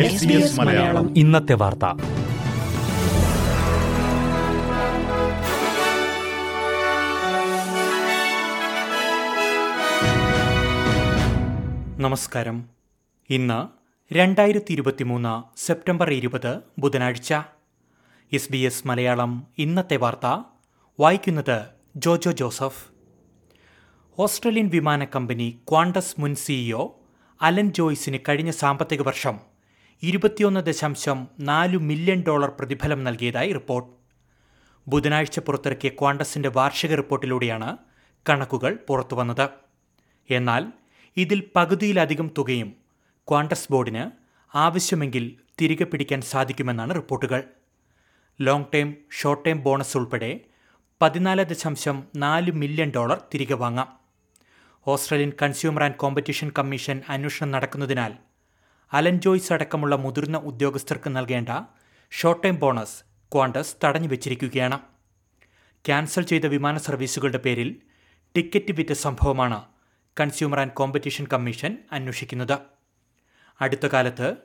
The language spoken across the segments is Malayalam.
SBS മലയാളം. ഇന്നത്തെ വാർത്ത. നമസ്കാരം. ഇന്ന് രണ്ടായിരത്തി ഇരുപത്തിമൂന്ന് സെപ്റ്റംബർ ഇരുപത് ബുധനാഴ്ച. എസ് ബി എസ് മലയാളം ഇന്നത്തെ വാർത്ത. വായിക്കുന്നത് ജോജോ ജോസഫ്. ഓസ്ട്രേലിയൻ വിമാന കമ്പനി ക്വാണ്ടസ് മുൻ സിഇഒ അലൻ ജോയ്സിന് കഴിഞ്ഞ സാമ്പത്തിക വർഷം ഇരുപത്തിയൊന്ന് ദശാംശം നാല് മില്യൺ ഡോളർ പ്രതിഫലം നൽകിയതായി റിപ്പോർട്ട്. ബുധനാഴ്ച പുറത്തിറക്കിയ ക്വാണ്ടസിന്റെ വാർഷിക റിപ്പോർട്ടിലൂടെയാണ് കണക്കുകൾ പുറത്തുവന്നത്. എന്നാൽ ഇതിൽ പകുതിയിലധികം തുകയും ക്വാണ്ടസ് ബോർഡിന് ആവശ്യമെങ്കിൽ തിരികെ പിടിക്കാൻ സാധിക്കുമെന്നാണ് റിപ്പോർട്ടുകൾ. Long time short time bonus ഉൾപ്പെടെ പതിനാല് ദശാംശം നാല് മില്യൺ ഡോളർ തിരികെ വാങ്ങാം. Australian consumer and competition commission അന്വേഷണം നടക്കുന്നതിനാൽ അലൻ ജോയ്സ് അടക്കമുള്ള മുതിർന്ന ഉദ്യോഗസ്ഥർക്ക് നൽകേണ്ട ഷോർട്ട് ടൈം ബോണസ് ക്വാണ്ടസ് തടഞ്ഞു വെച്ചിരിക്കുകയാണ്. ക്യാൻസൽ ചെയ്ത വിമാന സർവീസുകളുടെ പേരിൽ ടിക്കറ്റ് വിറ്റ സംഭവമാണ് കൺസ്യൂമർ ആൻഡ് കോമ്പറ്റീഷൻ കമ്മീഷൻ അന്വേഷിക്കുന്നത്. അടുത്ത കാലത്ത്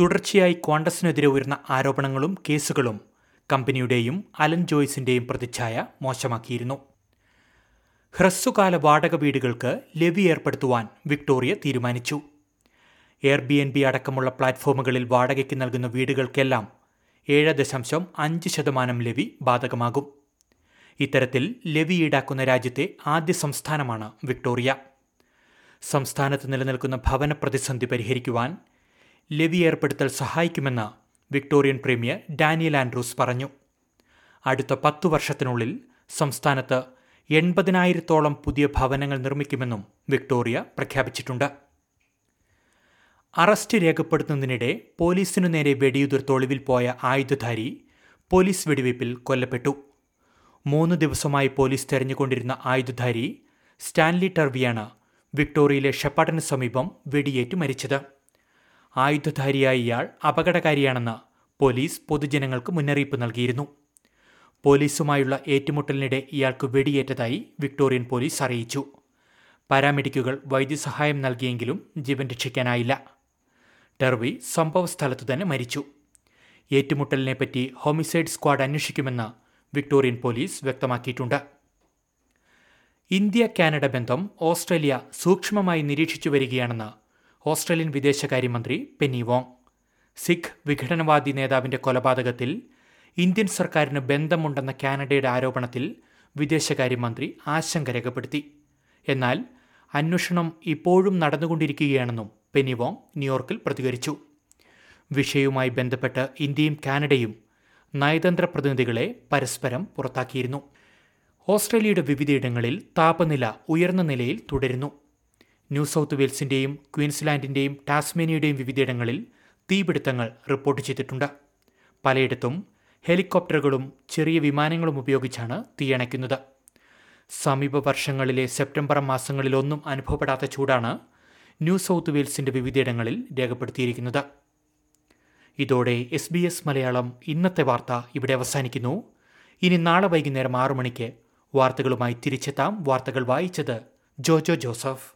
തുടർച്ചയായി ക്വാണ്ടസിനെതിരെ ഉയർന്ന ആരോപണങ്ങളും കേസുകളും കമ്പനിയുടെയും അലൻ ജോയ്സിന്റെയും പ്രതിച്ഛായ മോശമാക്കിയിരുന്നു. ഹ്രസ്വകാല വാടക വീടുകൾക്ക് ലെവി ഏർപ്പെടുത്തുവാൻ വിക്ടോറിയ തീരുമാനിച്ചു. എയർ ബി എൻ ബി അടക്കമുള്ള പ്ലാറ്റ്ഫോമുകളിൽ വാടകയ്ക്ക് നൽകുന്ന വീടുകൾക്കെല്ലാം ഏഴ് ദശാംശം അഞ്ച് ശതമാനം ലെവി ബാധകമാകും. ഇത്തരത്തിൽ ലെവി ഈടാക്കുന്ന രാജ്യത്തെ ആദ്യ സംസ്ഥാനമാണ് വിക്ടോറിയ. സംസ്ഥാനത്ത് നിലനിൽക്കുന്ന ഭവന പ്രതിസന്ധി പരിഹരിക്കുവാൻ ലെവി ഏർപ്പെടുത്തൽ സഹായിക്കുമെന്ന് വിക്ടോറിയൻ പ്രീമിയർ ഡാനിയൽ ആൻഡ്രൂസ് പറഞ്ഞു. അടുത്ത പത്തു വർഷത്തിനുള്ളിൽ സംസ്ഥാനത്ത് എൺപതിനായിരത്തോളം പുതിയ ഭവനങ്ങൾ നിർമ്മിക്കുമെന്നും വിക്ടോറിയ പ്രഖ്യാപിച്ചിട്ടുണ്ട്. അറസ്റ്റ് രേഖപ്പെടുത്തുന്നതിനിടെ പോലീസിനു നേരെ വെടിയുതിർത്ത് ഒളിവിൽ പോയ ആയുധധാരി പോലീസ് വെടിവയ്പിൽ കൊല്ലപ്പെട്ടു. മൂന്ന് ദിവസമായി പോലീസ് തെരഞ്ഞുകൊണ്ടിരുന്ന ആയുധധാരി സ്റ്റാൻലി ടർവിയാണ് വിക്ടോറിയയിലെ ഷെപ്പാട്ടിന് സമീപം വെടിയേറ്റ് മരിച്ചത്. ആയുധധാരിയായ ഇയാൾ അപകടകാരിയാണെന്ന് പോലീസ് പൊതുജനങ്ങൾക്ക് മുന്നറിയിപ്പ് നൽകിയിരുന്നു. പോലീസുമായുള്ള ഏറ്റുമുട്ടലിനിടെ ഇയാൾക്ക് വെടിയേറ്റതായി വിക്ടോറിയൻ പോലീസ് അറിയിച്ചു. പാരാമെഡിക്കുകൾ വൈദ്യസഹായം നൽകിയെങ്കിലും ജീവൻ രക്ഷിക്കാനായില്ല. ടെർവി സംഭവസ്ഥലത്തു തന്നെ മരിച്ചു. ഏറ്റുമുട്ടലിനെപ്പറ്റി ഹോമിസൈഡ് സ്ക്വാഡ് അന്വേഷിക്കുമെന്ന് വിക്ടോറിയൻ പോലീസ് വ്യക്തമാക്കിയിട്ടുണ്ട്. ഇന്ത്യ കാനഡ ബന്ധം ഓസ്ട്രേലിയ സൂക്ഷ്മമായി നിരീക്ഷിച്ചു വരികയാണെന്ന് ഓസ്ട്രേലിയൻ വിദേശകാര്യമന്ത്രി പെന്നി വോങ്. സിഖ് വിഘടനവാദി നേതാവിന്റെ കൊലപാതകത്തിൽ ഇന്ത്യൻ സർക്കാരിന് ബന്ധമുണ്ടെന്ന കാനഡയുടെ ആരോപണത്തിൽ വിദേശകാര്യമന്ത്രി ആശങ്ക രേഖപ്പെടുത്തി. എന്നാൽ അന്വേഷണം ഇപ്പോഴും നടന്നുകൊണ്ടിരിക്കുകയാണെന്നും പെനിവോങ് ന്യൂയോർക്കിൽ പ്രതികരിച്ചു. വിഷയവുമായി ബന്ധപ്പെട്ട് ഇന്ത്യയും കാനഡയും നയതന്ത്ര പ്രതിനിധികളെ പരസ്പരം പുറത്താക്കിയിരുന്നു. ഓസ്ട്രേലിയയുടെ വിവിധയിടങ്ങളിൽ താപനില ഉയർന്ന നിലയിൽ തുടരുന്നു. ന്യൂ സൗത്ത് വെയിൽസിന്റെയും ക്വീൻസ്ലാൻഡിന്റെയും ടാസ്മേനിയയുടെയും വിവിധയിടങ്ങളിൽ തീപിടുത്തങ്ങൾ റിപ്പോർട്ട് ചെയ്തിട്ടുണ്ട്. പലയിടത്തും ഹെലികോപ്റ്ററുകളും ചെറിയ വിമാനങ്ങളും ഉപയോഗിച്ചാണ് തീയണയ്ക്കുന്നത്. സമീപ വർഷങ്ങളിലെ സെപ്റ്റംബർ മാസങ്ങളിലൊന്നും അനുഭവപ്പെടാത്ത ചൂടാണ് ന്യൂ സൗത്ത് വെയിൽസിന്റെ വിവിധയിടങ്ങളിൽ രേഖപ്പെടുത്തിയിരിക്കുന്നത്. ഇതോടെ എസ് ബി എസ് മലയാളം ഇന്നത്തെ വാർത്ത ഇവിടെ അവസാനിക്കുന്നു. ഇനി നാളെ വൈകുന്നേരം ആറു മണിക്ക് വാർത്തകളുമായി തിരിച്ചെത്താം. വാർത്തകൾ വായിച്ചത് ജോജോ ജോസഫ്.